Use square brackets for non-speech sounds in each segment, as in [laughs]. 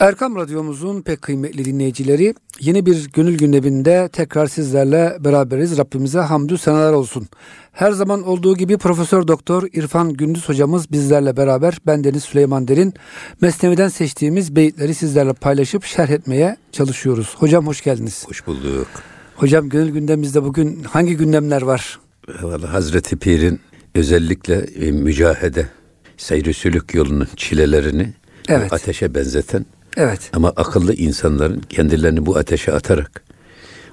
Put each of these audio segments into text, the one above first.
Erkam Radyomuzun pek kıymetli dinleyicileri yeni bir gönül gündeminde tekrar sizlerle beraberiz. Rabbimize hamdü senalar olsun. Her zaman olduğu gibi Profesör Doktor İrfan Gündüz hocamız bizlerle beraber ben Deniz Süleyman Derin Mesnevi'den seçtiğimiz beyitleri sizlerle paylaşıp şerh etmeye çalışıyoruz. Hocam hoş geldiniz. Hoş bulduk. Hocam gönül gündemimizde bugün hangi gündemler var? Vallahi Hazreti Pir'in özellikle e, mücahede, seyri sülük yolunun çilelerini Evet. ateşe benzeten Evet. ama akıllı insanların kendilerini bu ateşe atarak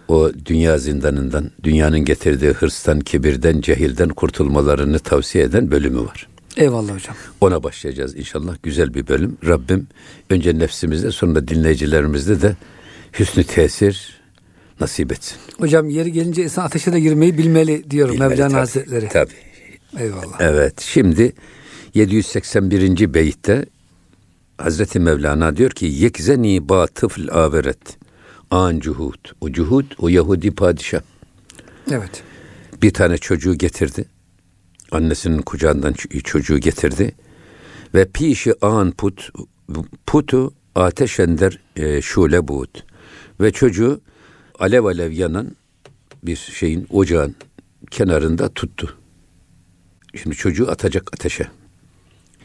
o dünya zindanından, dünyanın getirdiği hırstan, kibirden, cehilden kurtulmalarını tavsiye eden bölümü var. Eyvallah hocam. Ona başlayacağız inşallah. Güzel bir bölüm. Rabbim önce nefsimizde sonra dinleyicilerimizde de hüsnü tesir nasip etsin. Hocam yeri gelince insan ateşe de girmeyi bilmeli diyorum Bilmeli Mevlana tabii, Hazretleri. Tabii. Eyvallah. Evet. Şimdi 781. beytte Hazreti Mevlana diyor ki yekzeni ba tıfl averet an cuhud. O cuhud o Yahudi padişah Evet. bir tane çocuğu getirdi. Annesinin kucağından ç- çocuğu getirdi. Ve pişi an put putu ateşender e, şule buğut. Ve çocuğu alev alev yanan bir şeyin ocağın kenarında tuttu. Şimdi çocuğu atacak ateşe.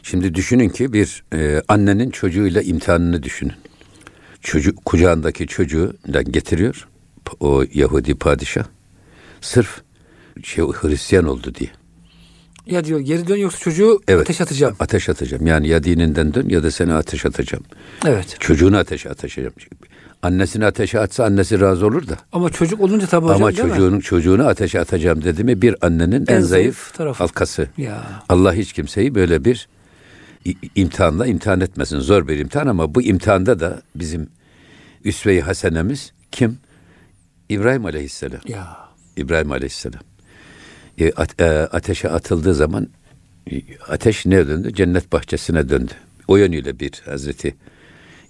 Şimdi düşünün ki bir e, annenin çocuğuyla imtihanını düşünün. Çocuk kucağındaki çocuğu getiriyor o Yahudi padişah. Sırf şey Hristiyan oldu diye. Ya diyor geri dön yoksa çocuğu Evet. ateş atacağım. Ateş atacağım. Yani ya dininden dön ya da seni ateş atacağım. Evet. Çocuğunu ateşe atacağım. Annesini ateşe atsa annesi razı olur da. Ama çocuk olunca tabii hocam Ama değil mi? çocuğunu ateşe atacağım dedi mi bir annenin en, En zayıf, zayıf tarafı. halkası. Ya. Allah hiç kimseyi böyle bir imtihanla imtihan etmesin. Zor bir imtihan ama bu imtihanda da bizim üsve-i hasenemiz kim? İbrahim Aleyhisselam. Ya. İbrahim Aleyhisselam. E, e, ateşe atıldığı zaman e, ateş ne döndü? Cennet bahçesine döndü. O yönüyle bir Hazreti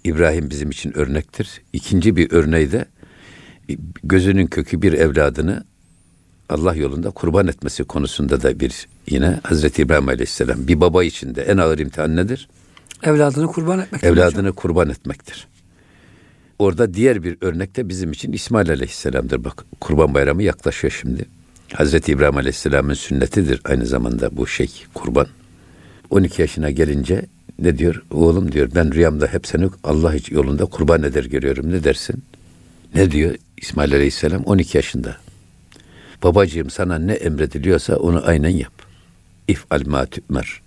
İbrahim bizim için örnektir. İkinci bir örneği de e, gözünün kökü bir evladını Allah yolunda kurban etmesi konusunda da bir yine Hazreti İbrahim Aleyhisselam bir baba için de en ağır imtihan nedir? Evladını kurban etmek. hocam. Evladını kurban etmektir. Orada diğer bir örnek de bizim için İsmail Aleyhisselam'dır. Bak kurban bayramı yaklaşıyor şimdi. Hazreti İbrahim Aleyhisselam'ın sünnetidir aynı zamanda bu şey kurban. 12 yaşına gelince ne diyor? Oğlum diyor ben rüyamda hep seni Allah yolunda kurban eder görüyorum. Ne dersin? Ne diyor İsmail Aleyhisselam? 12 yaşında. Babacığım sana ne emrediliyorsa onu aynen yap. İf'al ma tü'mer.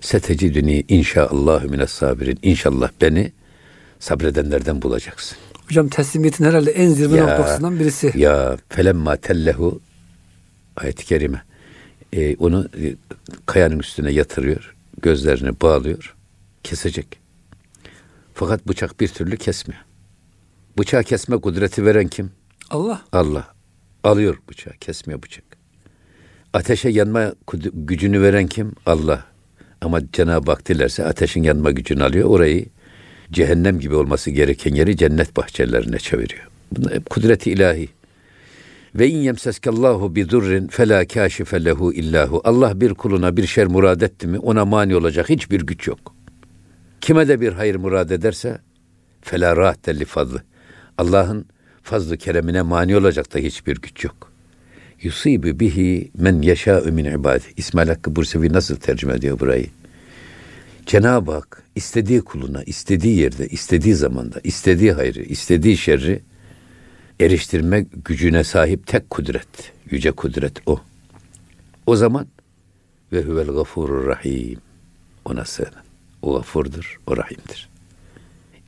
Setecidüni inşaallahu mines sabirin. İnşallah beni sabredenlerden bulacaksın. Hocam teslimiyetin herhalde en zirve Ya. noktasından birisi. Ya felemma tellehu ayet-i kerime. Ee, onu e, kayanın üstüne yatırıyor. Gözlerini bağlıyor. Kesecek. Fakat bıçak bir türlü kesmiyor. Bıçağı kesme kudreti veren kim? Allah. Allah. Alıyor bıçağı, kesmiyor bıçak. Ateşe yanma gücünü veren kim? Allah. Ama Cenab-ı Hak dilerse ateşin yanma gücünü alıyor. Orayı cehennem gibi olması gereken yeri cennet bahçelerine çeviriyor. Bunlar hep kudreti ilahi. Ve in yemseskallahu bi durrin fela kâşife lehu illahu. Allah bir kuluna bir şer murad etti mi ona mani olacak hiçbir güç yok. Kime de bir hayır murad ederse fela rahte li fadlı. Allah'ın fazlı keremine mani olacak da hiçbir güç yok. Yusibu bihi men yeşâ'ü min ibadi. İsmail Hakkı Bursevi nasıl tercüme ediyor burayı? Cenab-ı Hak istediği kuluna, istediği yerde, istediği zamanda, istediği hayrı, istediği şerri eriştirme gücüne sahip tek kudret, yüce kudret o. O zaman ve huvel gafurur rahim. Ona sığının. O gafurdur, o rahimdir.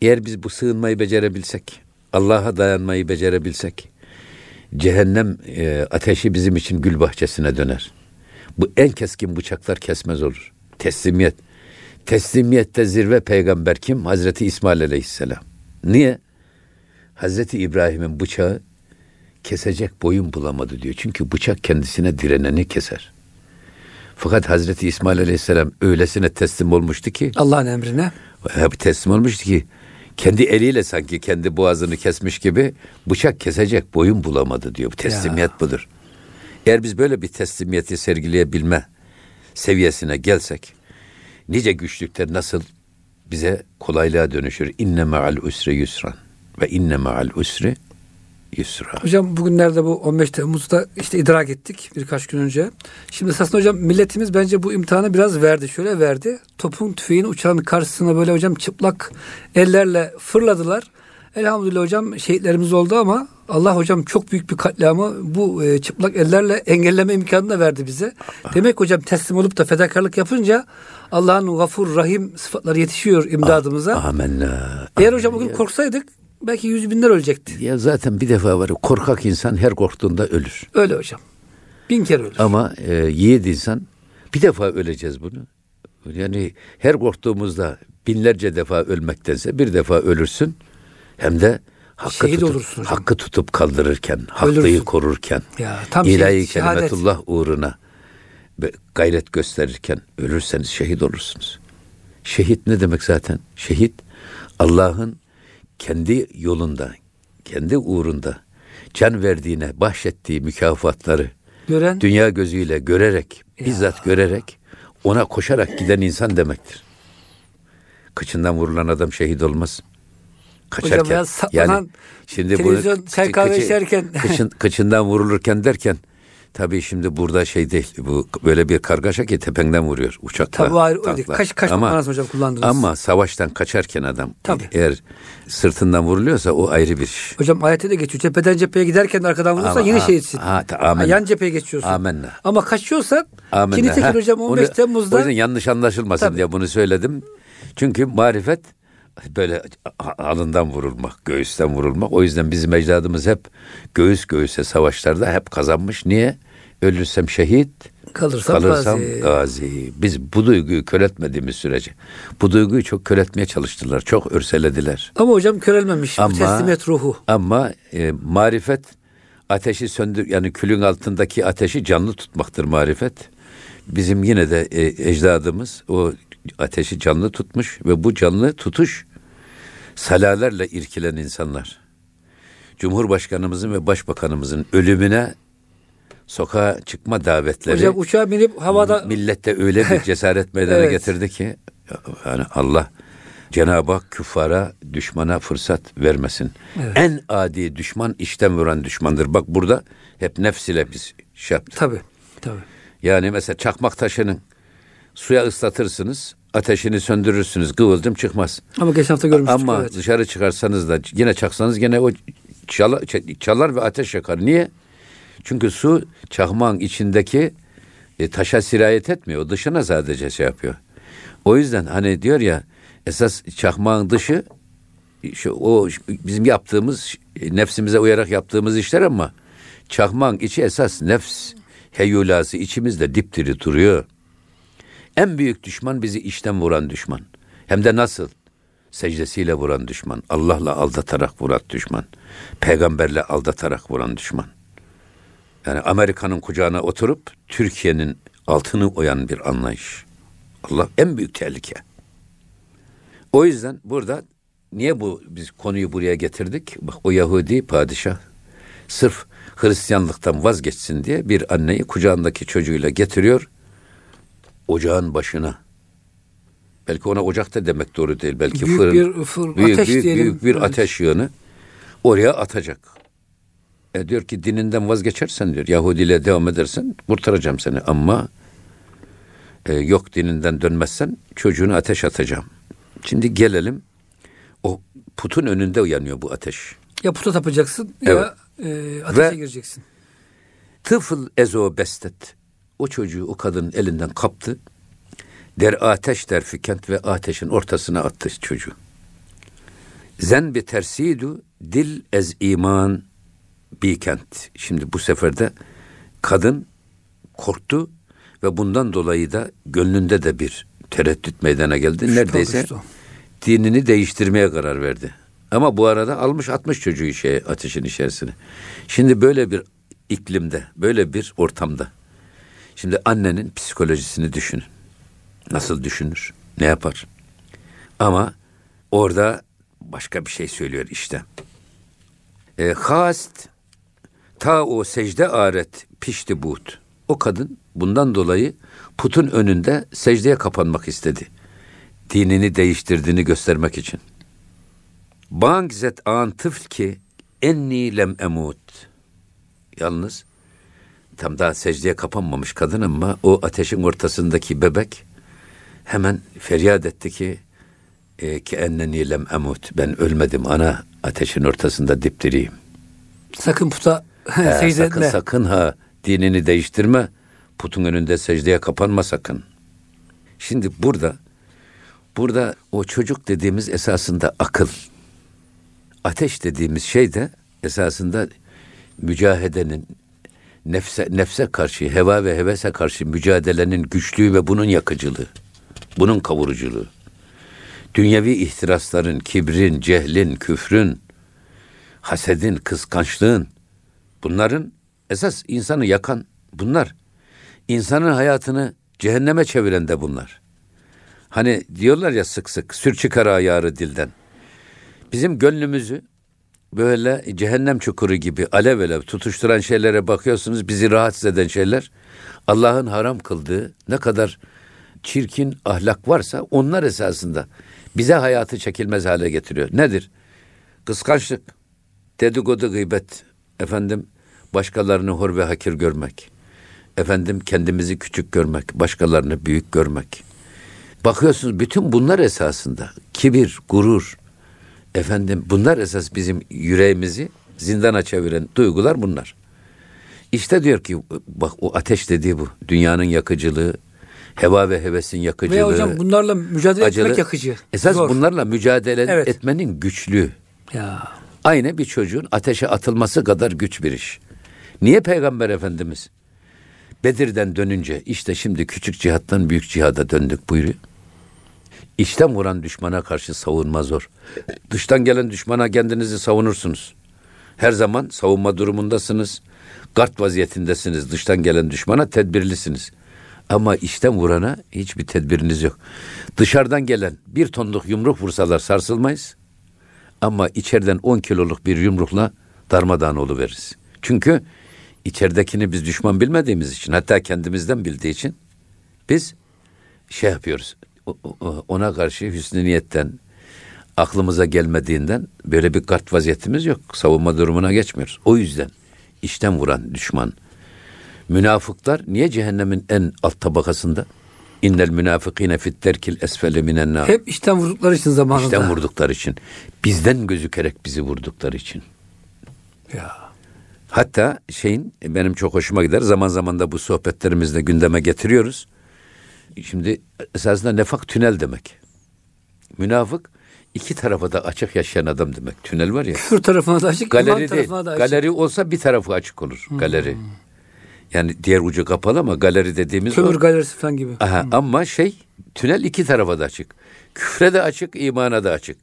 Eğer biz bu sığınmayı becerebilsek, Allah'a dayanmayı becerebilsek, cehennem e, ateşi bizim için gül bahçesine döner. Bu en keskin bıçaklar kesmez olur. Teslimiyet. Teslimiyette zirve peygamber kim? Hazreti İsmail Aleyhisselam. Niye? Hazreti İbrahim'in bıçağı kesecek boyun bulamadı diyor. Çünkü bıçak kendisine direneni keser. Fakat Hazreti İsmail Aleyhisselam öylesine teslim olmuştu ki Allah'ın emrine. teslim olmuştu ki kendi eliyle sanki kendi boğazını kesmiş gibi bıçak kesecek boyun bulamadı diyor. Bu teslimiyet budur. Eğer biz böyle bir teslimiyeti sergileyebilme seviyesine gelsek nice güçlükler nasıl bize kolaylığa dönüşür. İnne ma'al usri yusran ve inne ma'al usri yusra. Hocam bugünlerde bu 15 Temmuz'da işte idrak ettik birkaç gün önce. Şimdi esasında hocam milletimiz bence bu imtihanı biraz verdi. Şöyle verdi. Topun tüfeğin uçağın karşısına böyle hocam çıplak ellerle fırladılar. Elhamdülillah hocam şehitlerimiz oldu ama Allah hocam çok büyük bir katliamı bu e, çıplak ellerle engelleme imkanını da verdi bize. Demek hocam teslim olup da fedakarlık yapınca Allah'ın gafur rahim sıfatları yetişiyor imdadımıza. Amenna. Eğer hocam bugün korksaydık belki yüz binler ölecekti. Ya zaten bir defa var. Korkak insan her korktuğunda ölür. Öyle hocam. Bin kere ölür. Ama e, yiğit insan bir defa öleceğiz bunu. Yani her korktuğumuzda binlerce defa ölmektense bir defa ölürsün. Hem de hakkı Şehit tutup, hakkı tutup kaldırırken, haklıyı Ölürsün. korurken, Ya, tam ilahi şehit, şehadet. kelimetullah uğruna gayret gösterirken ölürseniz şehit olursunuz. Şehit ne demek zaten? Şehit Allah'ın kendi yolunda, kendi uğrunda can verdiğine bahşettiği mükafatları Gören dünya gözüyle görerek, bizzat görerek ona koşarak giden insan demektir. Kıçından vurulan adam şehit olmaz. Kaçarken. Hocam ya saplanan televizyon, çay kahve içerken- kıçın, kıçından vurulurken derken tabii şimdi burada şey değil. Bu böyle bir kargaşa ki tependen vuruyor uçakla. Tabii öyle. tankla. Kaç- kaç ama, hocam kullandınız? Ama savaştan kaçarken adam Tabii. eğer sırtından vuruluyorsa o ayrı bir iş. hocam ayette de geçiyor. Cepheden cepheye giderken de arkadan vurursa yine şehitsin. ha, ta- amenna. Yan cepheye geçiyorsun. Amenna. Ama kaçıyorsan Amenna. ki nitekim hocam 15 onu- Temmuz'da O yüzden yanlış anlaşılmasın Tabii. diye bunu söyledim. Çünkü marifet böyle alından vurulmak, göğüsten vurulmak. O yüzden bizim ecdadımız hep göğüs göğüse savaşlarda hep kazanmış. Niye? Ölürsem şehit, Kalırsam kalırsam gazi. gazi. Biz bu duyguyu köretmediğimiz sürece bu duyguyu çok köretmeye çalıştılar. Çok örselediler. ama hocam körelmemiş. Bu Ama- teslimiyet ruhu. Ama e, marifet ateşi söndür yani külün altındaki ateşi canlı tutmaktır marifet. Bizim yine de e, ecdadımız o ateşi canlı tutmuş ve bu canlı tutuş salalerle irkilen insanlar. Cumhurbaşkanımızın ve başbakanımızın ölümüne sokağa çıkma davetleri Hocam uçağa binip havada millette öyle bir [laughs] cesaret meydana Evet. getirdi ki yani Allah Cenab-ı Hak küffara, düşmana fırsat vermesin. En adi düşman işten vuran düşmandır. Bak burada hep nefs ile biz şey yaptık. tabii tabii. Yani mesela çakmak taşının suya ıslatırsınız, ateşini söndürürsünüz, kıvılcım çıkmaz. Ama geçen hafta görmüştük. Ama evet. dışarı çıkarsanız da yine çaksanız yine o çalar, çalar ve ateş yakar. Niye? Çünkü su çakmağın içindeki e, taşa sirayet etmiyor. Dışına sadece şey yapıyor. O yüzden hani diyor ya esas çakmağın dışı şu, o bizim yaptığımız e, nefsimize uyarak yaptığımız işler ama çakmağın içi esas nefs heyulası içimizde dipdiri duruyor. En büyük düşman bizi içten vuran düşman. Hem de nasıl? Secdesiyle vuran düşman. Allah'la aldatarak vuran düşman. Peygamberle aldatarak vuran düşman. Yani Amerika'nın kucağına oturup Türkiye'nin altını oyan bir anlayış. Allah en büyük tehlike. O yüzden burada niye bu biz konuyu buraya getirdik? Bak o Yahudi padişah sırf Hristiyanlıktan vazgeçsin diye bir anneyi kucağındaki çocuğuyla getiriyor ocağın başına. Belki ona ocak da demek doğru değil. Belki Büyük fırın, bir fır- büyük, ateş büyük, diyelim. büyük bir Evet. ateş yığını oraya atacak. E diyor ki dininden vazgeçersen diyor Yahudiyle devam edersen kurtaracağım seni ama e, yok dininden dönmezsen çocuğunu ateş atacağım. Şimdi gelelim o putun önünde uyanıyor bu ateş. Ya puta tapacaksın ya e, ateşe Ve- gireceksin. Tıfıl ezo bestet. O çocuğu o kadının elinden kaptı. Der ateş der fikent ve ateşin ortasına attı çocuğu. Zen bir tersidu dil ez iman bikent. Şimdi bu sefer de kadın korktu ve bundan dolayı da gönlünde de bir tereddüt meydana geldi. Neredeyse oluştu. dinini değiştirmeye karar verdi. Ama bu arada almış atmış çocuğu şey ateşin içerisine. Şimdi böyle bir iklimde, böyle bir ortamda. Şimdi annenin psikolojisini düşünün. Nasıl düşünür? Ne yapar? Ama orada başka bir şey söylüyor işte. E, hast ta o secde aret pişti but. O kadın bundan dolayı putun önünde secdeye kapanmak istedi. dinini değiştirdiğini göstermek için. Bang zet an tıfl ki enni lem emut. Yalnız tam daha secdeye kapanmamış kadın ama o ateşin ortasındaki bebek hemen feryat etti ki e, ki enneni lem emut. Ben ölmedim ana ateşin ortasında dipdiriyim. Sakın puta [laughs] Secde sakın sakın ha dinini değiştirme. Putun önünde secdeye kapanma sakın. Şimdi burada burada o çocuk dediğimiz esasında akıl. Ateş dediğimiz şey de esasında mücahedenin nefse nefse karşı, heva ve hevese karşı mücadelenin güçlüğü ve bunun yakıcılığı. Bunun kavuruculuğu. Dünyevi ihtirasların, kibrin, cehlin, küfrün, hasedin, kıskançlığın bunların esas insanı yakan bunlar. İnsanın hayatını cehenneme çeviren de bunlar. Hani diyorlar ya sık sık sür çıkar ayarı dilden. Bizim gönlümüzü böyle cehennem çukuru gibi alev alev tutuşturan şeylere bakıyorsunuz bizi rahatsız eden şeyler Allah'ın haram kıldığı ne kadar çirkin ahlak varsa onlar esasında bize hayatı çekilmez hale getiriyor. Nedir? Kıskançlık, dedikodu, gıybet, efendim başkalarını hor ve hakir görmek, efendim kendimizi küçük görmek, başkalarını büyük görmek. Bakıyorsunuz bütün bunlar esasında kibir, gurur, efendim bunlar esas bizim yüreğimizi zindana çeviren duygular bunlar. İşte diyor ki bak o ateş dediği bu. Dünyanın yakıcılığı, heva ve hevesin yakıcılığı. Veya hocam bunlarla mücadele acılı. etmek yakıcı. Esas Zor. bunlarla mücadele Evet. etmenin güçlüğü. Ya. Aynı bir çocuğun ateşe atılması kadar güç bir iş. Niye Peygamber Efendimiz Bedir'den dönünce işte şimdi küçük cihattan büyük cihada döndük buyuruyor. İçten vuran düşmana karşı savunma zor. Dıştan gelen düşmana kendinizi savunursunuz. Her zaman savunma durumundasınız. Gart vaziyetindesiniz. Dıştan gelen düşmana tedbirlisiniz. Ama içten vurana hiçbir tedbiriniz yok. Dışarıdan gelen bir tonluk yumruk vursalar sarsılmayız. Ama içeriden 10 kiloluk bir yumrukla darmadağın oluveririz. Çünkü içeridekini biz düşman bilmediğimiz için hatta kendimizden bildiği için biz şey yapıyoruz. Ona karşı hüsnü niyetten aklımıza gelmediğinden böyle bir kart vaziyetimiz yok. Savunma durumuna geçmiyoruz. O yüzden içten vuran düşman. Münafıklar niye cehennemin en alt tabakasında? İnnel münafıkine fit derkil esfele minen nar. Hep işten vurdukları için zamanında. İçten vurdukları için. Bizden gözükerek bizi vurdukları için. Ya. Hatta şeyin benim çok hoşuma gider. Zaman zaman da bu sohbetlerimizde gündeme getiriyoruz. Şimdi esasında nefak tünel demek. Münafık iki tarafa da açık yaşayan adam demek. Tünel var ya. Küfür tarafına da açık, Galeri değil. tarafına da açık. Galeri olsa bir tarafı açık olur. Galeri. Yani diğer ucu kapalı ama galeri dediğimiz Kömür o. galerisi falan gibi. Aha, ama şey tünel iki tarafa da açık. Küfre de açık, imana da açık.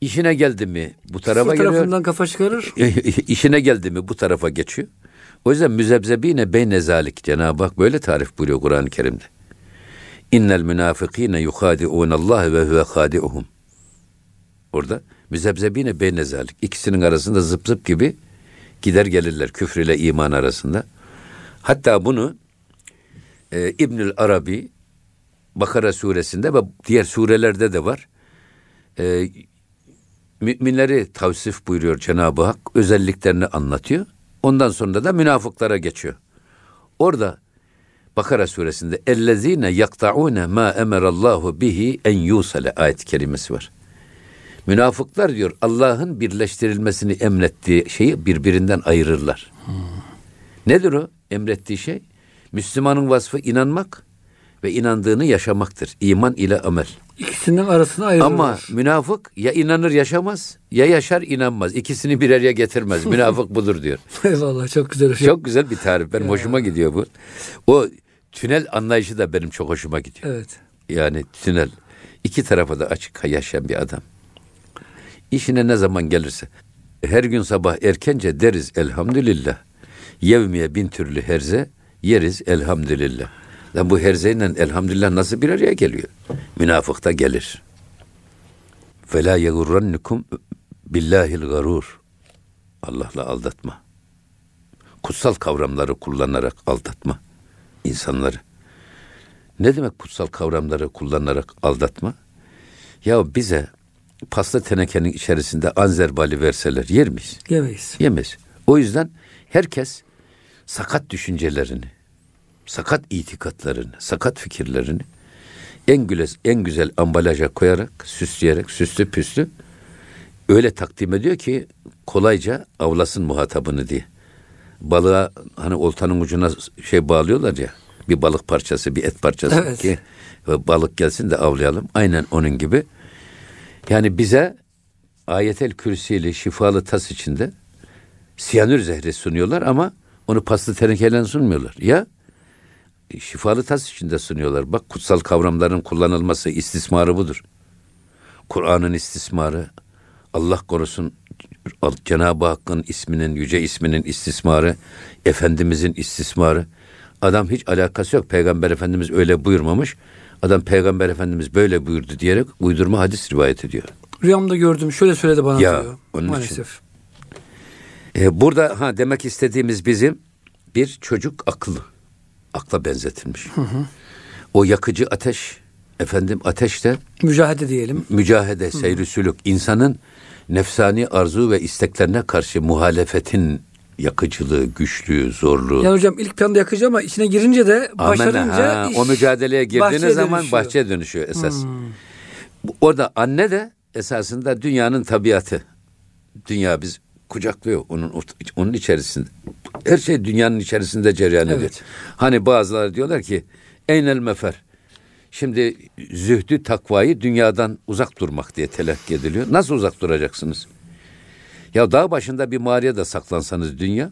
İşine geldi mi bu tarafa Küfür geliyor. tarafından kafa çıkarır. [laughs] İşine geldi mi bu tarafa geçiyor. O yüzden müzebzebine beyne zalik Cenab-ı Hak böyle tarif buyuruyor Kur'an-ı Kerim'de. İnnel münafıkîne yuhadi'ûne Allah ve huve hadi'uhum. Orada müzebzebine beyne zalik. İkisinin arasında zıp zıp gibi gider gelirler küfür ile iman arasında. Hatta bunu e, İbnül Arabi Bakara suresinde ve diğer surelerde de var. E, müminleri tavsif buyuruyor Cenab-ı Hak. Özelliklerini anlatıyor. Ondan sonra da münafıklara geçiyor. Orada Bakara suresinde ellezine yaktaune ma emerallahu bihi en yusale ayet kerimesi var. Münafıklar diyor Allah'ın birleştirilmesini emrettiği şeyi birbirinden ayırırlar. Nedir o emrettiği şey? Müslümanın vasfı inanmak ve inandığını yaşamaktır. İman ile amel. İkisinin arasına ayrılır. Ama münafık ya inanır yaşamaz ya yaşar inanmaz. İkisini bir araya getirmez. [laughs] Münafık budur diyor. Eyvallah çok güzel hocam. Çok güzel bir tarif. Benim hoşuma gidiyor bu. O tünel anlayışı da benim çok hoşuma gidiyor. Evet. Yani tünel. iki tarafa da açık yaşayan bir adam. İşine ne zaman gelirse. Her gün sabah erkence deriz elhamdülillah. Yevmiye bin türlü herze yeriz elhamdülillah. Lan bu herzeyle elhamdülillah nasıl bir araya geliyor? Münafık da gelir. Ve la yegurrannukum billahil garur. Allah'la aldatma. Kutsal kavramları kullanarak aldatma insanları. Ne demek kutsal kavramları kullanarak aldatma? Ya bize pasta tenekenin içerisinde anzer bali verseler yer miyiz? Yemeyiz. Yemez. O yüzden herkes sakat düşüncelerini, sakat itikatlarını, sakat fikirlerini en güzel, en güzel ambalaja koyarak, süsleyerek, süslü püslü öyle takdim ediyor ki kolayca avlasın muhatabını diye. Balığa hani oltanın ucuna şey bağlıyorlar ya bir balık parçası, bir et parçası Evet. ki balık gelsin de avlayalım. Aynen onun gibi. Yani bize ayetel kürsili şifalı tas içinde siyanür zehri sunuyorlar ama onu paslı tenekeyle sunmuyorlar. Ya şifalı tas içinde sunuyorlar. Bak kutsal kavramların kullanılması istismarı budur. Kur'an'ın istismarı, Allah korusun Cenab-ı Hakk'ın isminin, yüce isminin istismarı, Efendimizin istismarı. Adam hiç alakası yok. Peygamber Efendimiz öyle buyurmamış. Adam Peygamber Efendimiz böyle buyurdu diyerek uydurma hadis rivayet ediyor. Rüyamda gördüm. Şöyle söyledi bana Ya, diyor. onun için. Maalesef. Ee, burada ha demek istediğimiz bizim bir çocuk aklı. Akla benzetilmiş. O yakıcı ateş, efendim ateş de Mücahede diyelim. mücahede, seyri sülük, insanın nefsani arzu ve isteklerine karşı muhalefetin yakıcılığı, güçlüğü, zorluğu. Ya hocam ilk planda yakıcı ama içine girince de başarınca Ha, iş o mücadeleye girdiğiniz bahçeye zaman dönüşüyor. Hmm. bahçeye dönüşüyor esas. Bu- Orada anne de esasında dünyanın tabiatı. Dünya biz kucaklıyor onun onun içerisinde. Her şey dünyanın içerisinde cereyan ediyor. Evet. Hani bazıları diyorlar ki eynel mefer. Şimdi zühdü takvayı dünyadan uzak durmak diye telakki ediliyor. Nasıl uzak duracaksınız? Ya dağ başında bir mağaraya da saklansanız dünya,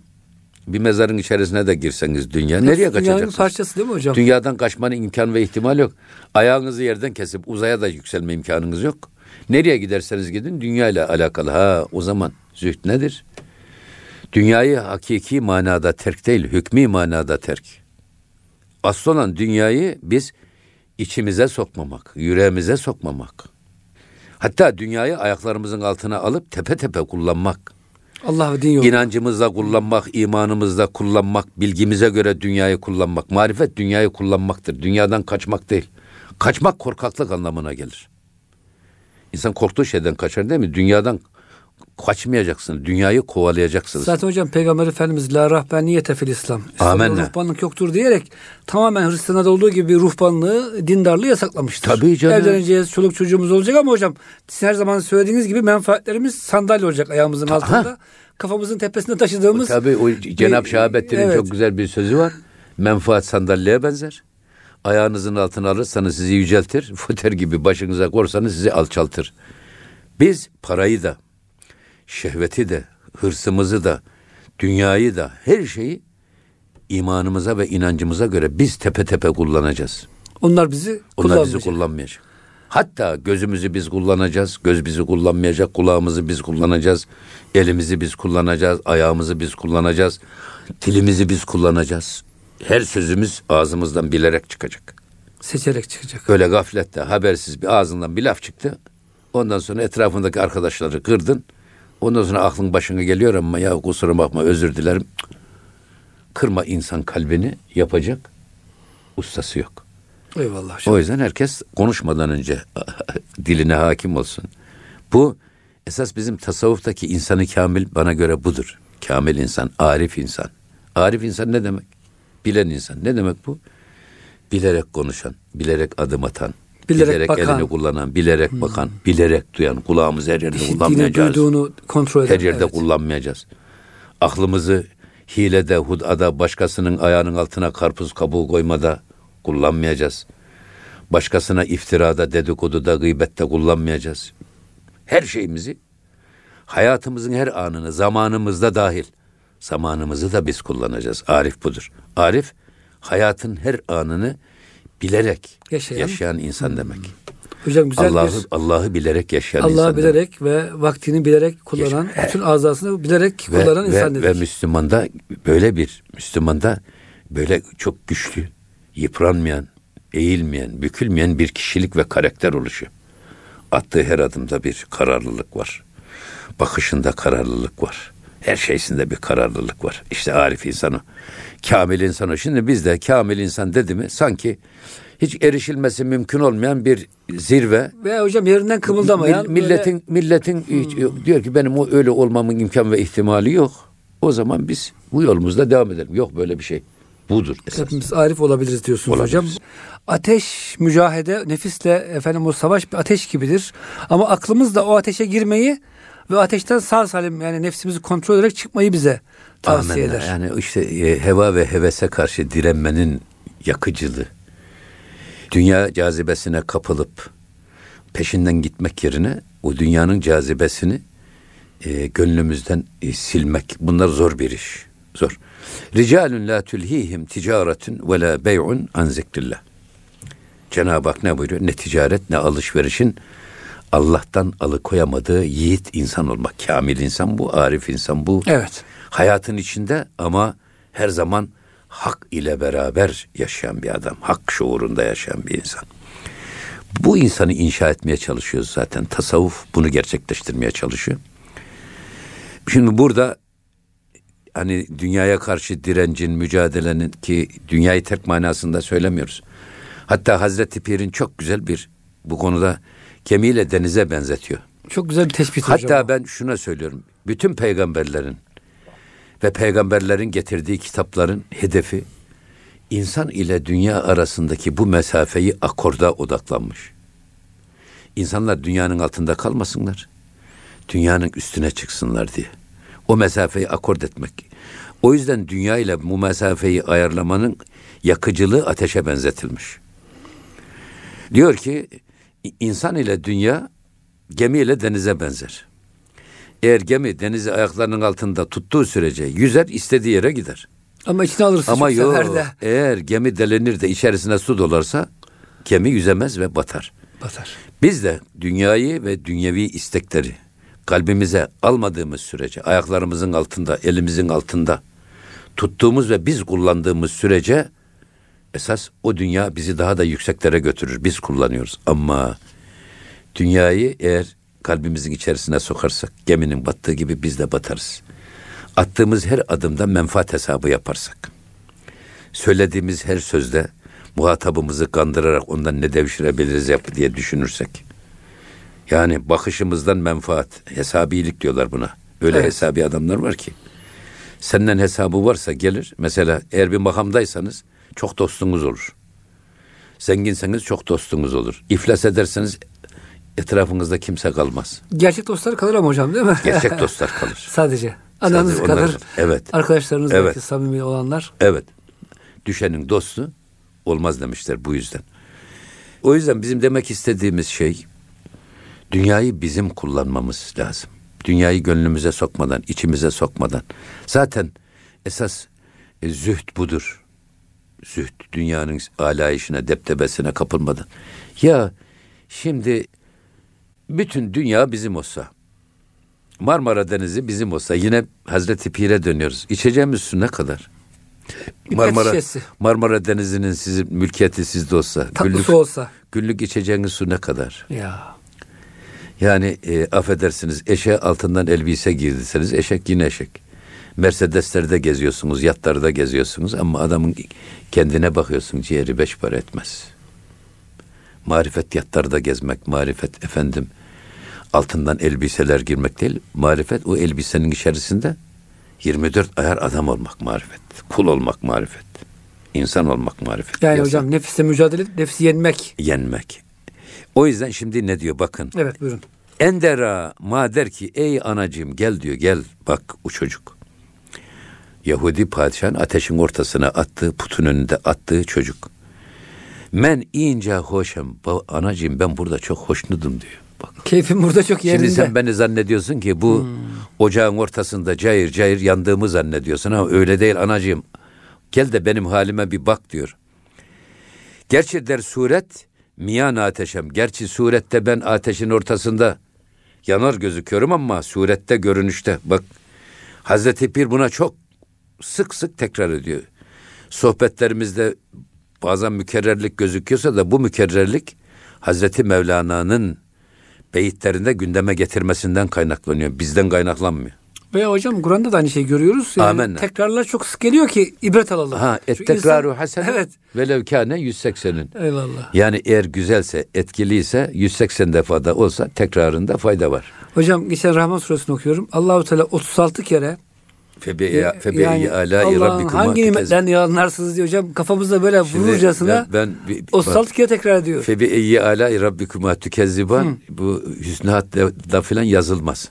bir mezarın içerisine de girseniz dünya, nereye Dünyanın kaçacaksınız? parçası değil mi hocam? Dünyadan kaçmanın imkan ve ihtimal yok. Ayağınızı yerden kesip uzaya da yükselme imkanınız yok. Nereye giderseniz gidin dünya ile alakalı. Ha o zaman zühd nedir? Dünyayı hakiki manada terk değil, hükmü manada terk. Asıl olan dünyayı biz içimize sokmamak, yüreğimize sokmamak. Hatta dünyayı ayaklarımızın altına alıp tepe tepe kullanmak. Allah ve din yolu. İnancımızla kullanmak, imanımızla kullanmak, bilgimize göre dünyayı kullanmak. Marifet dünyayı kullanmaktır. Dünyadan kaçmak değil. Kaçmak korkaklık anlamına gelir. İnsan korktuğu şeyden kaçar değil mi? Dünyadan kaçmayacaksın. Dünyayı kovalayacaksınız. Zaten hocam Peygamber Efendimiz la rahbeniyete fil İslam. Amenna. ruhbanlık yoktur diyerek tamamen Hristiyanlarda olduğu gibi ruhbanlığı, dindarlığı yasaklamıştır. Tabii canım. Evleneceğiz, çoluk çocuğumuz olacak ama hocam sizin her zaman söylediğiniz gibi menfaatlerimiz sandalye olacak ayağımızın altında. Kafamızın tepesinde taşıdığımız Tabii o Cenab-ı Şahabettin'in evet. çok güzel bir sözü var. Menfaat sandalyeye benzer. Ayağınızın altına alırsanız sizi yüceltir. [laughs] Foter gibi başınıza korsanız sizi alçaltır. Biz parayı da, şehveti de, hırsımızı da, dünyayı da, her şeyi imanımıza ve inancımıza göre biz tepe tepe kullanacağız. Onlar bizi Onlar bizi kullanmayacak. Hatta gözümüzü biz kullanacağız, göz bizi kullanmayacak, kulağımızı biz kullanacağız, elimizi biz kullanacağız, ayağımızı biz kullanacağız, dilimizi biz kullanacağız. Her sözümüz ağzımızdan bilerek çıkacak. Seçerek çıkacak. Öyle gaflette habersiz bir ağzından bir laf çıktı. Ondan sonra etrafındaki arkadaşları kırdın. Ondan sonra aklın başına geliyor ama ya kusura bakma özür dilerim. Kırma insan kalbini yapacak ustası yok. Eyvallah hocam. O yüzden herkes konuşmadan önce [laughs] diline hakim olsun. Bu esas bizim tasavvuftaki insanı kamil bana göre budur. Kamil insan, arif insan. Arif insan ne demek? Bilen insan. Ne demek bu? Bilerek konuşan, bilerek adım atan, Bilerek bakan. Hmm. elini kullanan, bilerek bakan, bilerek duyan, kulağımız her yerde İşittiğini, kullanmayacağız. duyduğunu kontrol eden. Her yerde evet. kullanmayacağız. Aklımızı hilede, hudada, başkasının ayağının altına karpuz kabuğu koymada kullanmayacağız. Başkasına iftirada, dedikoduda, gıybette kullanmayacağız. Her şeyimizi, hayatımızın her anını, zamanımızda dahil, zamanımızı da biz kullanacağız. Arif budur. Arif, hayatın her anını bilerek Yaşayan. yaşayan, insan demek. Hocam güzel Allah'ı bir Allah'ı bilerek yaşayan insan Allah'ı demek. bilerek ve vaktini bilerek kullanan, bütün azasını bilerek ve, kullanan ve, insan ve dedik. Müslümanda böyle bir Müslümanda böyle çok güçlü, yıpranmayan, eğilmeyen, bükülmeyen bir kişilik ve karakter oluşuyor. Attığı her adımda bir kararlılık var. Bakışında kararlılık var. Her şeysinde bir kararlılık var. İşte arif insan o. Kamil insan o. Şimdi bizde kamil insan dedi mi sanki hiç erişilmesi mümkün olmayan bir zirve. Ve hocam yerinden kımıldamayan. Mil- milletin milletin hiç- diyor ki benim o öyle olmamın imkan ve ihtimali yok. O zaman biz bu yolumuzda devam edelim. Yok böyle bir şey. Budur esas. Hepimiz arif olabiliriz diyorsunuz Olabiliriz. hocam. Ateş mücahede nefisle efendim o savaş bir ateş gibidir. Ama aklımız da o ateşe girmeyi ve ateşten sağ salim yani nefsimizi kontrol ederek çıkmayı bize tavsiye Amenna. eder. Yani işte e, heva ve hevese karşı direnmenin yakıcılığı. Dünya cazibesine kapılıp peşinden gitmek yerine o dünyanın cazibesini e, gönlümüzden e, silmek. Bunlar zor bir iş. Zor. Ricalun la tulhihim ticaretun ve la bey'un an zikrillah. Cenab-ı Hak ne buyuruyor? Ne ticaret ne alışverişin Allah'tan alıkoyamadığı yiğit insan olmak. Kamil insan bu, arif insan bu Evet. hayatın içinde ama her zaman hak ile beraber yaşayan bir adam. Hak şuurunda yaşayan bir insan. Bu insanı inşa etmeye çalışıyoruz zaten. Tasavvuf bunu gerçekleştirmeye çalışıyor. Şimdi burada hani dünyaya karşı direncin, mücadelenin ki dünyayı terk manasında söylemiyoruz. Hatta Hazreti Pir'in çok güzel bir bu konuda gemiyle denize benzetiyor. Çok güzel bir tespit Hatta hocam. ben şuna söylüyorum. Bütün peygamberlerin ve peygamberlerin getirdiği kitapların hedefi insan ile dünya arasındaki bu mesafeyi akorda odaklanmış. İnsanlar dünyanın altında kalmasınlar. Dünyanın üstüne çıksınlar diye. O mesafeyi akord etmek. O yüzden dünya ile bu mesafeyi ayarlamanın yakıcılığı ateşe benzetilmiş. Diyor ki insan ile dünya gemi ile denize benzer. Eğer gemi denizi ayaklarının altında tuttuğu sürece yüzer istediği yere gider. Ama içine alırsın Ama çok yok seferde. eğer gemi delenir de içerisine su dolarsa gemi yüzemez ve batar. Batar. Biz de dünyayı ve dünyevi istekleri kalbimize almadığımız sürece ayaklarımızın altında, elimizin altında tuttuğumuz ve biz kullandığımız sürece esas o dünya bizi daha da yükseklere götürür. Biz kullanıyoruz ama dünyayı eğer kalbimizin içerisine sokarsak geminin battığı gibi biz de batarız. Attığımız her adımda menfaat hesabı yaparsak, söylediğimiz her sözde muhatabımızı kandırarak ondan ne devşirebiliriz yap diye düşünürsek, yani bakışımızdan menfaat, hesabilik diyorlar buna. Öyle Evet. hesabi adamlar var ki. Senden hesabı varsa gelir. Mesela eğer bir makamdaysanız çok dostunuz olur. Zenginseniz çok dostunuz olur. İflas ederseniz etrafınızda kimse kalmaz. Gerçek dostlar kalır ama hocam değil mi? Gerçek [laughs] dostlar kalır. Sadece. Ananız Sadece onlar- kalır. Evet. Arkadaşlarınız Evet. belki samimi olanlar. Evet. Düşenin dostu olmaz demişler bu yüzden. O yüzden bizim demek istediğimiz şey dünyayı bizim kullanmamız lazım. Dünyayı gönlümüze sokmadan, içimize sokmadan. Zaten esas e, zühd budur. Zühd dünyanın alayişine, deptebesine kapılmadan. Ya şimdi bütün dünya bizim olsa, Marmara Denizi bizim olsa yine Hazreti Pir'e dönüyoruz. İçeceğimiz su ne kadar? Bir Marmara, şişesi. Marmara Denizi'nin sizin mülkiyeti sizde olsa, günlük, olsa. günlük içeceğiniz su ne kadar? Ya. Yani e, affedersiniz eşeğe altından elbise girdiseniz eşek yine eşek. Mercedeslerde geziyorsunuz, yatlarda geziyorsunuz ama adamın kendine bakıyorsun ciğeri beş para etmez. Marifet yatlarda gezmek, marifet efendim altından elbiseler girmek değil. Marifet o elbisenin içerisinde 24 ayar adam olmak marifet. Kul olmak marifet. İnsan olmak marifet. Yani Yasa- hocam nefisle mücadele edip nefsi yenmek. yenmek. O yüzden şimdi ne diyor bakın. Evet buyurun. Endera ma der ki ey anacığım gel diyor gel bak o çocuk. Yahudi padişahın ateşin ortasına attığı putun önünde attığı çocuk. Men ince hoşum. Anacığım ben burada çok hoşnudum diyor. Bak. Keyfim burada çok yerinde. Şimdi sen beni zannediyorsun ki bu ocağın ortasında cayır cayır yandığımı zannediyorsun ama öyle değil anacığım. Gel de benim halime bir bak diyor. Gerçi der suret miyan ateşem. Gerçi surette ben ateşin ortasında yanar gözüküyorum ama surette görünüşte bak Hazreti Pir buna çok sık sık tekrar ediyor. Sohbetlerimizde bazen mükerrerlik gözüküyorsa da bu mükerrerlik Hazreti Mevlana'nın beyitlerinde gündeme getirmesinden kaynaklanıyor. Bizden kaynaklanmıyor. Veya hocam Kur'an'da da aynı şeyi görüyoruz. Yani Amenna. Tekrarlar çok sık geliyor ki ibret alalım. Ha et tekraru hasen [laughs] Evet. velev kâne 180'in. Eyvallah. Yani eğer güzelse, etkiliyse 180 defada olsa tekrarında fayda var. Hocam geçen Rahman suresini okuyorum. Allahu Teala 36 kere Febe Ya- febe yani Allah'ın rabbikuma hangi nimetlerini yalanlarsınız diye hocam kafamızda böyle Şimdi vururcasına ben, ben 36 kere tekrar ediyor. Febi eyyi alâi rabbikuma tükezziban bu hüsnü da, filan yazılmaz.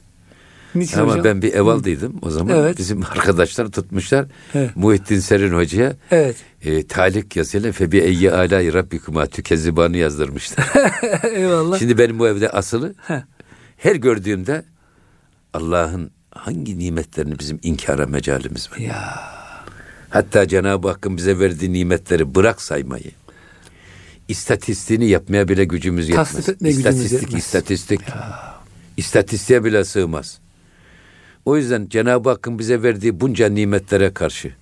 Niçin Ama hocam? ben bir evaldıydım o zaman. Evet. Bizim [laughs] arkadaşlar tutmuşlar. Evet. Muhittin Serin Hoca'ya Evet. e, talik yazıyla Febi eyyi alâi rabbikuma tükezzibanı yazdırmışlar. [laughs] Eyvallah. Şimdi benim bu evde asılı her gördüğümde Allah'ın hangi nimetlerini bizim inkara mecalimiz var. Ya Hatta Cenab-ı Hakk'ın bize verdiği nimetleri bırak saymayı. İstatistiğini yapmaya bile gücümüz yetmez. Tasnif etmeye gücümüz İstatistik, yetmez. istatistik. İstatistiğe bile sığmaz. O yüzden Cenab-ı Hakk'ın bize verdiği bunca nimetlere karşı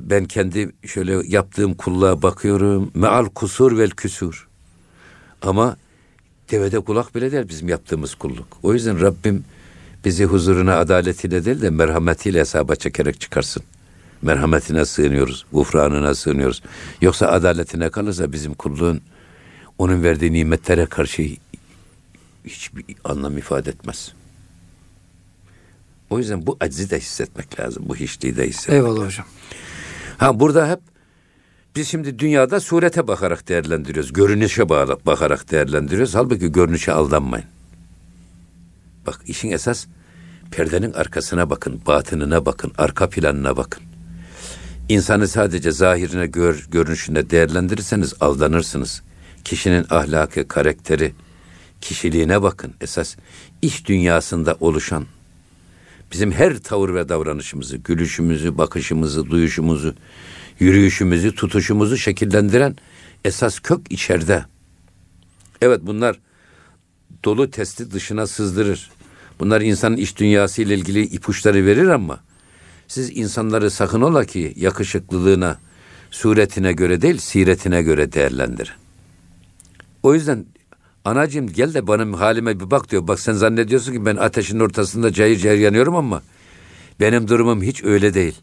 ben kendi şöyle yaptığım kulluğa bakıyorum. Meal kusur vel küsur. Ama devede kulak bile değil bizim yaptığımız kulluk. O yüzden Rabbim bizi huzuruna adaletiyle değil de merhametiyle hesaba çekerek çıkarsın. Merhametine sığınıyoruz, gufranına sığınıyoruz. Yoksa adaletine kalırsa bizim kulluğun onun verdiği nimetlere karşı hiçbir anlam ifade etmez. O yüzden bu aczi de hissetmek lazım. Bu hiçliği de hissetmek eyvallah hocam. Ha burada hep biz şimdi dünyada surete bakarak değerlendiriyoruz. Görünüşe bakarak değerlendiriyoruz. Halbuki görünüşe aldanmayın. Bak işin esas perdenin arkasına bakın, batınına bakın, arka planına bakın. İnsanı sadece zahirine, gör, görünüşüne değerlendirirseniz aldanırsınız. Kişinin ahlakı, karakteri, kişiliğine bakın. Esas iş dünyasında oluşan bizim her tavır ve davranışımızı, gülüşümüzü, bakışımızı, duyuşumuzu, yürüyüşümüzü, tutuşumuzu şekillendiren esas kök içeride. Evet bunlar dolu testi dışına sızdırır. Bunlar insanın iş dünyası ile ilgili ipuçları verir ama siz insanları sakın ola ki yakışıklılığına, suretine göre değil, siretine göre değerlendirin. O yüzden anacığım gel de benim halime bir bak diyor. Bak sen zannediyorsun ki ben ateşin ortasında cayır cayır yanıyorum ama benim durumum hiç öyle değil.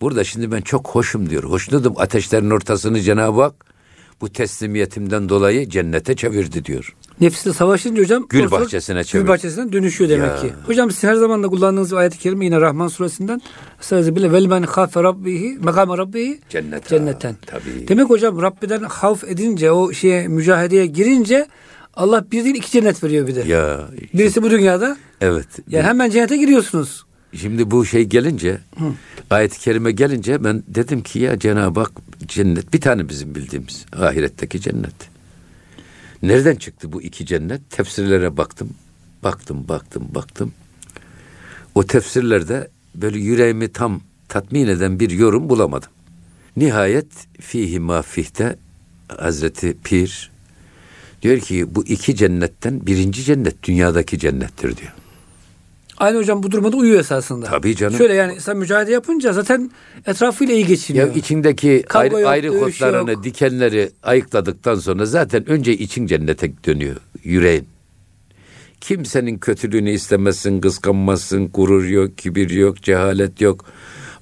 Burada şimdi ben çok hoşum diyor. Hoşnutum ateşlerin ortasını Cenab-ı Hak bu teslimiyetimden dolayı cennete çevirdi diyor. Nefsiyle savaşınca hocam Gül sonra bahçesine Gül çevir. bahçesine dönüşüyor demek Ya. ki. Hocam sizin her zaman da kullandığınız ayet-i kerime yine Rahman suresinden. Sadece bile vel men hafe rabbihi mekame rabbihi Cennet. cennetten. Tabii. Demek hocam Rabbiden havf edince o şeye mücadeleye girince Allah bir değil iki cennet veriyor bir de. Ya Birisi bu dünyada. evet. Yani hemen cennete giriyorsunuz. Şimdi bu şey gelince, ayet-i kerime gelince ben dedim ki ya Cenab-ı Hak cennet bir tane bizim bildiğimiz ahiretteki cennet. Nereden çıktı bu iki cennet? Tefsirlere baktım, baktım, baktım, baktım. O tefsirlerde böyle yüreğimi tam tatmin eden bir yorum bulamadım. Nihayet fihi ma fihte Hazreti Pir diyor ki bu iki cennetten birinci cennet dünyadaki cennettir diyor. Aynı hocam bu durumda uyuyor esasında. Tabii canım. Şöyle yani sen mücadele yapınca zaten etrafıyla iyi geçiniyor. Ya içindeki Kavga ayrı, yok, ayrı yok. dikenleri ayıkladıktan sonra zaten önce için cennete dönüyor, yüreğin. Kimsenin kötülüğünü istemezsin, kıskanmazsın, gurur yok, kibir yok, cehalet yok.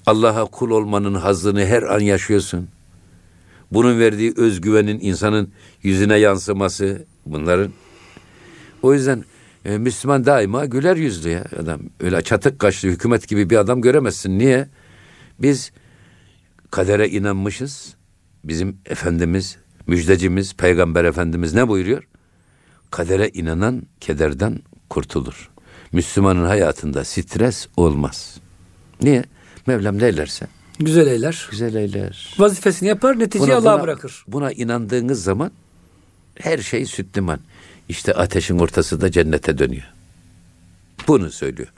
Allah'a kul olmanın hazzını her an yaşıyorsun. Bunun verdiği özgüvenin insanın yüzüne yansıması bunların. O yüzden e, Müslüman daima güler yüzlü ya adam. Öyle çatık kaşlı hükümet gibi bir adam göremezsin. Niye? Biz kadere inanmışız. Bizim Efendimiz, müjdecimiz, Peygamber Efendimiz ne buyuruyor? Kadere inanan kederden kurtulur. Müslümanın hayatında stres olmaz. Niye? Mevlam ne eylerse Güzel eyler. güzel eyler. Vazifesini yapar, neticeyi Allah'a bırakır. Buna inandığınız zaman her şey süt liman. İşte ateşin ortası da cennete dönüyor. Bunu söylüyor.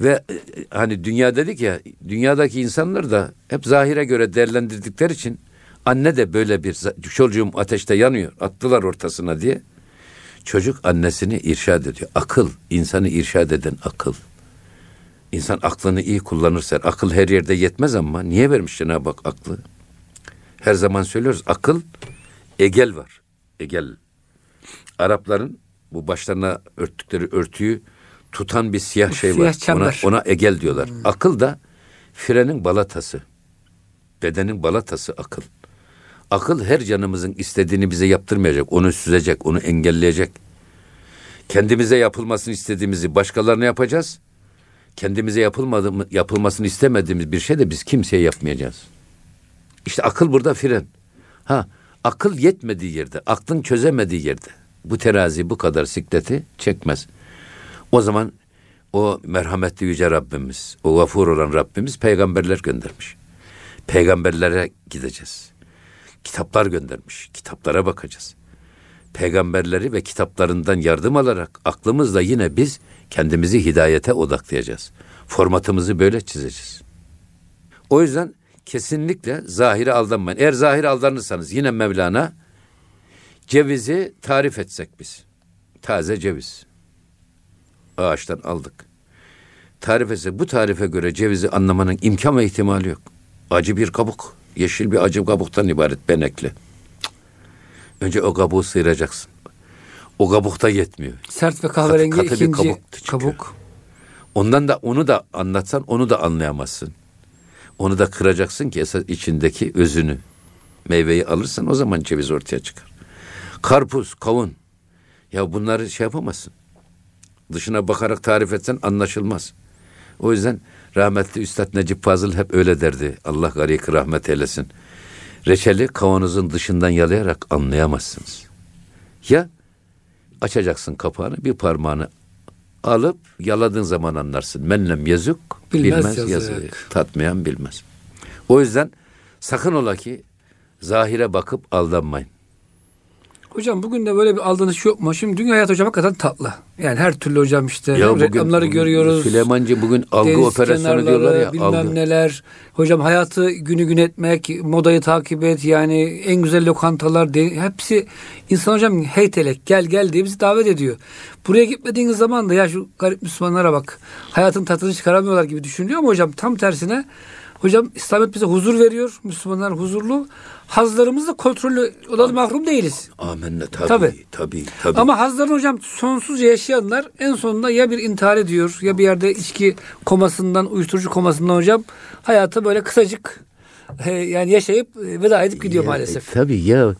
Ve e, hani dünya dedik ya, dünyadaki insanlar da hep zahire göre değerlendirdikleri için anne de böyle bir çocuğum ateşte yanıyor, attılar ortasına diye. Çocuk annesini irşad ediyor. Akıl, insanı irşad eden akıl. İnsan aklını iyi kullanırsa, akıl her yerde yetmez ama niye vermiş Cenab-ı Hak aklı? Her zaman söylüyoruz akıl, egel var. Egel. Arapların bu başlarına örttükleri örtüyü tutan bir siyah şey siyah var. Ona, çember. ona egel diyorlar. Akıl da frenin balatası. Bedenin balatası akıl. Akıl her canımızın istediğini bize yaptırmayacak. Onu süzecek, onu engelleyecek. Kendimize yapılmasını istediğimizi başkalarına yapacağız. Kendimize yapılmadı, yapılmasını istemediğimiz bir şey de biz kimseye yapmayacağız. İşte akıl burada fren. Ha, akıl yetmediği yerde, aklın çözemediği yerde bu terazi bu kadar sikleti çekmez. O zaman o merhametli yüce Rabbimiz, o gafur olan Rabbimiz peygamberler göndermiş. Peygamberlere gideceğiz. Kitaplar göndermiş. Kitaplara bakacağız. Peygamberleri ve kitaplarından yardım alarak aklımızla yine biz kendimizi hidayete odaklayacağız. Formatımızı böyle çizeceğiz. O yüzden kesinlikle zahire aldanmayın. Eğer zahire aldanırsanız yine Mevlana cevizi tarif etsek biz. Taze ceviz. Ağaçtan aldık. Tarif etse bu tarife göre cevizi anlamanın imkan ve ihtimali yok. Acı bir kabuk. Yeşil bir acı kabuktan ibaret benekli. Cık. Önce o kabuğu sıyıracaksın. O kabuk da yetmiyor. Sert ve kahverengi katı bir ikinci kabuk kabuk. Ondan da onu da anlatsan onu da anlayamazsın. Onu da kıracaksın ki esas içindeki özünü, meyveyi alırsan o zaman ceviz ortaya çıkar. Karpuz, kavun. Ya bunları şey yapamazsın. Dışına bakarak tarif etsen anlaşılmaz. O yüzden rahmetli Üstad Necip Fazıl hep öyle derdi. Allah garik rahmet eylesin. Reçeli kavanozun dışından yalayarak anlayamazsınız. Ya açacaksın kapağını bir parmağını alıp yaladığın zaman anlarsın. Menlem yazık Bilmez bilmez, yazık. yazık. Tatmayan bilmez. O yüzden sakın ola ki zahire bakıp aldanmayın. Hocam bugün de böyle bir aldanış yok mu? Şimdi dünya hayatı hocam hakikaten tatlı. Yani her türlü hocam işte Ya bugün- reklamları bugün görüyoruz. Süleymancı bugün algı Deniz operasyonu kenarları, diyorlar ya. Bilmem algı. neler. Hocam hayatı günü gün etmek, modayı takip et. Yani en güzel lokantalar. hepsi insan hocam heytelek gel gel diye bizi davet ediyor. Buraya gitmediğiniz zaman da ya şu garip Müslümanlara bak. Hayatın tadını çıkaramıyorlar gibi düşünülüyor ama hocam tam tersine Hocam İslamiyet bize huzur veriyor. Müslümanlar huzurlu. Hazlarımız da kontrollü. Odalı mahrum değiliz. Amenna tabii Tabii. tabii tabii. Ama hazların hocam sonsuzca yaşayanlar en sonunda ya bir intihar ediyor ya bir yerde içki komasından, uyuşturucu komasından hocam hayata böyle kısacık e, yani yaşayıp e, veda edip gidiyor Ya, maalesef. e, tabii ya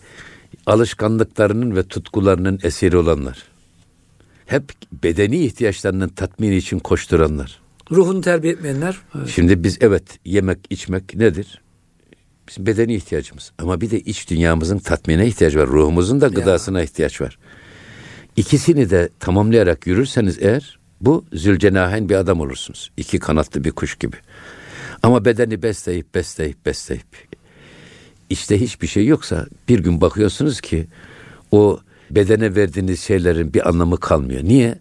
alışkanlıklarının ve tutkularının esiri olanlar. Hep bedeni ihtiyaçlarının tatmini için koşturanlar. Ruhunu terbiye etmeyenler. Evet. Şimdi biz evet yemek içmek nedir? Bizim bedeni ihtiyacımız. Ama bir de iç dünyamızın tatmine ihtiyacı var. Ruhumuzun da gıdasına ihtiyaç var. İkisini de tamamlayarak yürürseniz eğer bu zülcenahen bir adam olursunuz. İki kanatlı bir kuş gibi. Ama bedeni besleyip besleyip besleyip işte hiçbir şey yoksa bir gün bakıyorsunuz ki o bedene verdiğiniz şeylerin bir anlamı kalmıyor. Niye?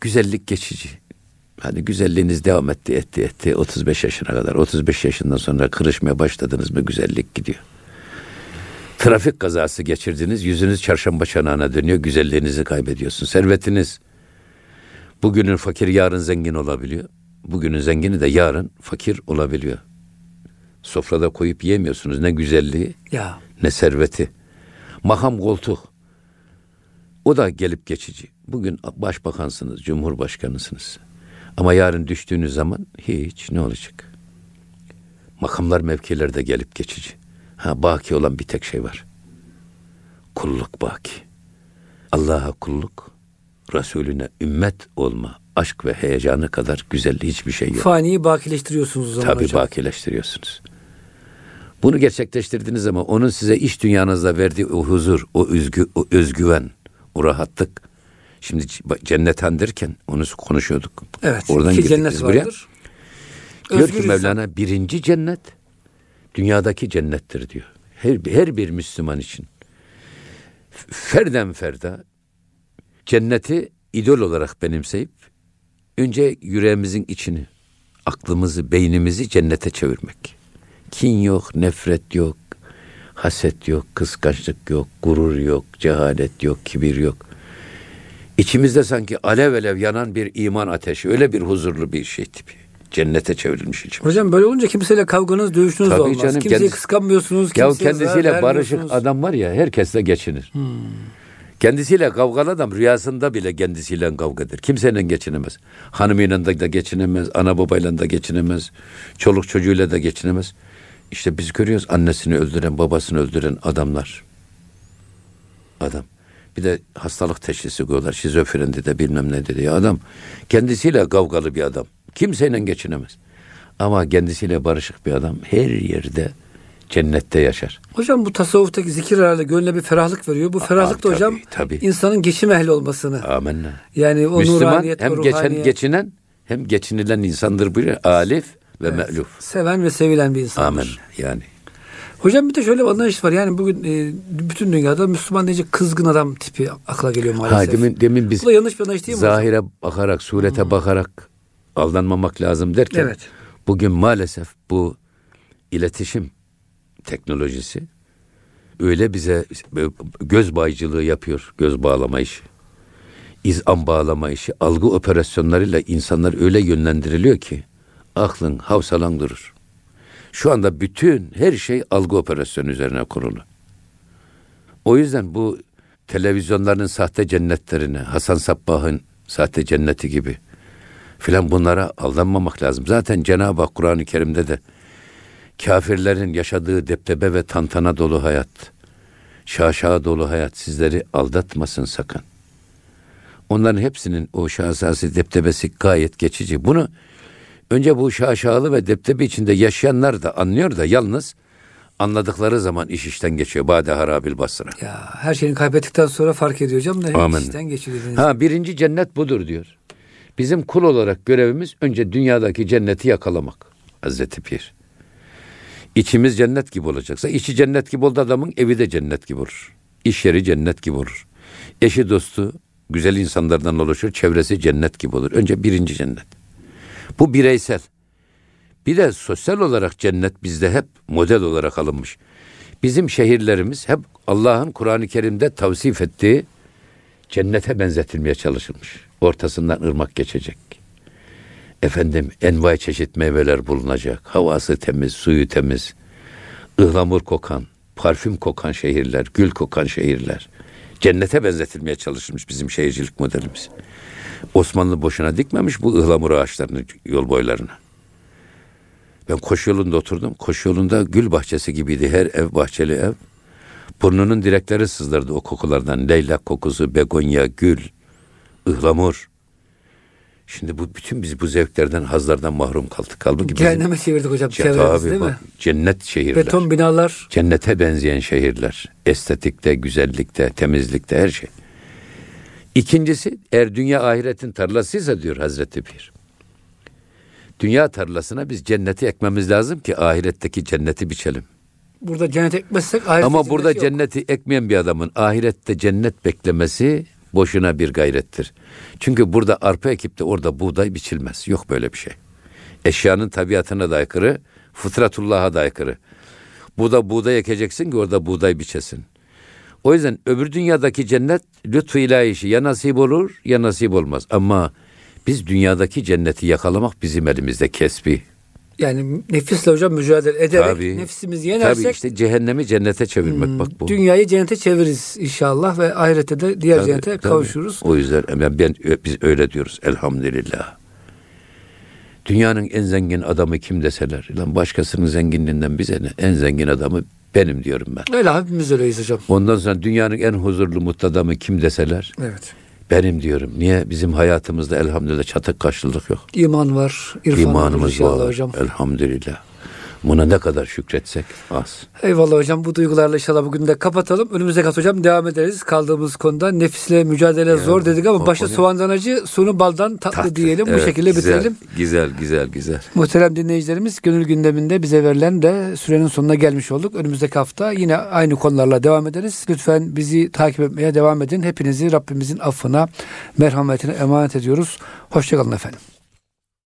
Güzellik geçici. Hani güzelliğiniz devam etti etti etti 35 yaşına kadar. 35 yaşından sonra kırışmaya başladınız mı güzellik gidiyor. Trafik kazası geçirdiniz yüzünüz çarşamba çanağına dönüyor güzelliğinizi kaybediyorsun. Servetiniz bugünün fakir yarın zengin olabiliyor. Bugünün zengini de yarın fakir olabiliyor. Sofrada koyup yemiyorsunuz ne güzelliği Ya ne serveti. Makam koltuk. O da gelip geçici. Bugün başbakansınız, cumhurbaşkanısınız. Ama yarın düştüğünüz zaman hiç ne olacak? Makamlar mevkiler de gelip geçici. Ha baki olan bir tek şey var. Kulluk baki. Allah'a kulluk, Resulüne ümmet olma, aşk ve heyecanı kadar güzel hiçbir şey yok. faniyi bakileştiriyorsunuz o zaman Tabii hocam. bakileştiriyorsunuz. Bunu gerçekleştirdiğiniz zaman onun size iş dünyanızda verdiği o huzur, o özgü, o özgüven, o rahatlık. Şimdi c- cennet derken onu konuşuyorduk. Evet. Oradan iki cennet biz buraya. vardır. Diyor ki. Mevlana birinci cennet dünyadaki cennettir diyor. Her, her bir Müslüman için. Ferden ferda cenneti idol olarak benimseyip önce yüreğimizin içini, aklımızı, beynimizi cennete çevirmek. Kin yok, nefret yok, haset yok, kıskançlık yok, gurur yok, cehalet yok, kibir yok. İçimizde sanki alev alev yanan bir iman ateşi, öyle bir huzurlu bir şey tipi. Cennete çevrilmiş içimiz. Hocam böyle olunca kimseyle kavganız, dövüşünüz Tabii olmaz. canım, Kimseyi kendisi- kıskanmıyorsunuz. Ya kendisiyle barışık adam var ya herkesle geçinir. Kendisiyle kavgalı adam rüyasında bile kendisiyle kavgadır. Kimseyle geçinemez. Hanımıyla da geçinemez, ana babayla da geçinemez, çoluk çocuğuyla da geçinemez. İşte biz görüyoruz annesini öldüren, babasını öldüren adamlar. Adam. Bir de hastalık teşhisi koyuyorlar. Şizofrendi de bilmem ne dedi. Adam kendisiyle kavgalı bir adam. Kimseyle geçinemez. Ama kendisiyle barışık bir adam her yerde cennette yaşar. Hocam bu tasavvuftaki zikir herhalde gönlüne bir ferahlık veriyor. Bu ferahlık da tabii, hocam tabii. insanın geçim ehli olmasını. Amenna. Yani o Müslüman hem geçen, ruhaniyet, geçinen hem geçinilen insandır buyuruyor. Alif ve Evet. me'luf. seven ve sevilen bir insandır. Amen. Yani. Hocam bir de şöyle bir anlayış var. Yani bugün e, bütün dünyada Müslüman deyince kızgın adam tipi akla geliyor maalesef. Ha, demin, demin biz Bu da yanlış bir anlayış değil mi hocam? zahire bakarak, surete bakarak aldanmamak lazım derken Evet. bugün maalesef bu iletişim teknolojisi öyle bize göz baycılığı yapıyor, göz bağlama işi. izan bağlama işi, algı operasyonlarıyla insanlar öyle yönlendiriliyor ki aklın, havsalan durur. Şu anda bütün her şey algı operasyonu üzerine kurulu. O yüzden bu televizyonların sahte cennetlerine, Hasan Sabbah'ın sahte cenneti gibi filan bunlara aldanmamak lazım. Zaten Cenab-ı Hak Kur'an-ı Kerim'de de kafirlerin yaşadığı deptebe ve tantana dolu hayat, şaşağı dolu hayat sizleri aldatmasın sakın. Onların hepsinin o şahsası deptebesi gayet geçici. Bunu önce bu şaşalı ve deptebe içinde yaşayanlar da anlıyor da yalnız anladıkları zaman iş işten geçiyor. Bade harabil basra. Ya her şeyini kaybettikten sonra fark ediyor hocam da Amin. işten geçiyor. Ha birinci cennet budur diyor. Bizim kul olarak görevimiz önce dünyadaki cenneti yakalamak. Hazreti Pir. İçimiz cennet gibi olacaksa, içi cennet gibi oldu adamın evi de cennet gibi olur. İş yeri cennet gibi olur. Eşi dostu güzel insanlardan oluşur, çevresi cennet gibi olur. Önce birinci cennet. Bu bireysel. Bir de sosyal olarak cennet bizde hep model olarak alınmış. Bizim şehirlerimiz hep Allah'ın Kur'an-ı Kerim'de tavsif ettiği cennete benzetilmeye çalışılmış. Ortasından ırmak geçecek. Efendim envai çeşit meyveler bulunacak. Havası temiz, suyu temiz. ıhlamur kokan, parfüm kokan şehirler, gül kokan şehirler. Cennete benzetilmeye çalışılmış bizim şehircilik modelimiz. Osmanlı boşuna dikmemiş bu ıhlamur ağaçlarını yol boylarına. Ben koşu yolunda oturdum. Koşu yolunda gül bahçesi gibiydi. Her ev bahçeli ev. Burnunun direkleri sızlardı o kokulardan. Leylak kokusu, begonya, gül, ıhlamur. Şimdi bu bütün biz bu zevklerden, hazlardan mahrum kaldık. Halbuki bizim- Cehenneme çevirdik hocam tabii değil bak, mi? Cennet şehirler. Beton binalar. Cennete benzeyen şehirler. Estetikte, güzellikte, temizlikte her şey. İkincisi eğer dünya ahiretin tarlasıysa diyor Hazreti Pir. Dünya tarlasına biz cenneti ekmemiz lazım ki ahiretteki cenneti biçelim. Burada cennet ekmezsek ahirette Ama burada yok. cenneti ekmeyen bir adamın ahirette cennet beklemesi boşuna bir gayrettir. Çünkü burada arpa ekip de orada buğday biçilmez. Yok böyle bir şey. Eşyanın tabiatına da aykırı, fıtratullah'a da aykırı. Burada buğday ekeceksin ki orada buğday biçesin. O yüzden öbür dünyadaki cennet lütfu ilahi işi ya nasip olur ya nasip olmaz. Ama biz dünyadaki cenneti yakalamak bizim elimizde kesbi. Yani nefisle hocam mücadele ederek Tabii. nefsimizi yenersek Tabii işte cehennemi cennete çevirmek bak bu. dünyayı cennete çeviririz inşallah ve ahirette de diğer Tabii, cennete tabii. kavuşuruz. O yüzden ben, ben biz öyle diyoruz elhamdülillah. Dünyanın en zengin adamı kim deseler, lan başkasının zenginliğinden bize ne? En zengin adamı benim diyorum ben. Öyle hepimiz öyleyiz hocam. Ondan sonra dünyanın en huzurlu mutlu adamı kim deseler, Evet. benim diyorum. Niye? Bizim hayatımızda elhamdülillah çatık karşılık yok. İman var, irfan İmanımız var. hocam. Elhamdülillah. Buna ne kadar şükretsek az. Eyvallah hocam bu duygularla inşallah bugün de kapatalım. Önümüzdeki hafta hocam devam ederiz kaldığımız konuda. Nefisle mücadele zor dedik ama başı soğandan acı sonu baldan tatlı, Tatlı. diyelim. Bu Evet, şekilde güzel, bitirelim. Güzel, güzel, güzel. Muhterem dinleyicilerimiz gönül gündeminde bize verilen de sürenin sonuna gelmiş olduk. Önümüzdeki hafta yine aynı konularla devam ederiz. Lütfen bizi takip etmeye devam edin. Hepinizi Rabbimizin affına, merhametine emanet ediyoruz. Hoşçakalın efendim.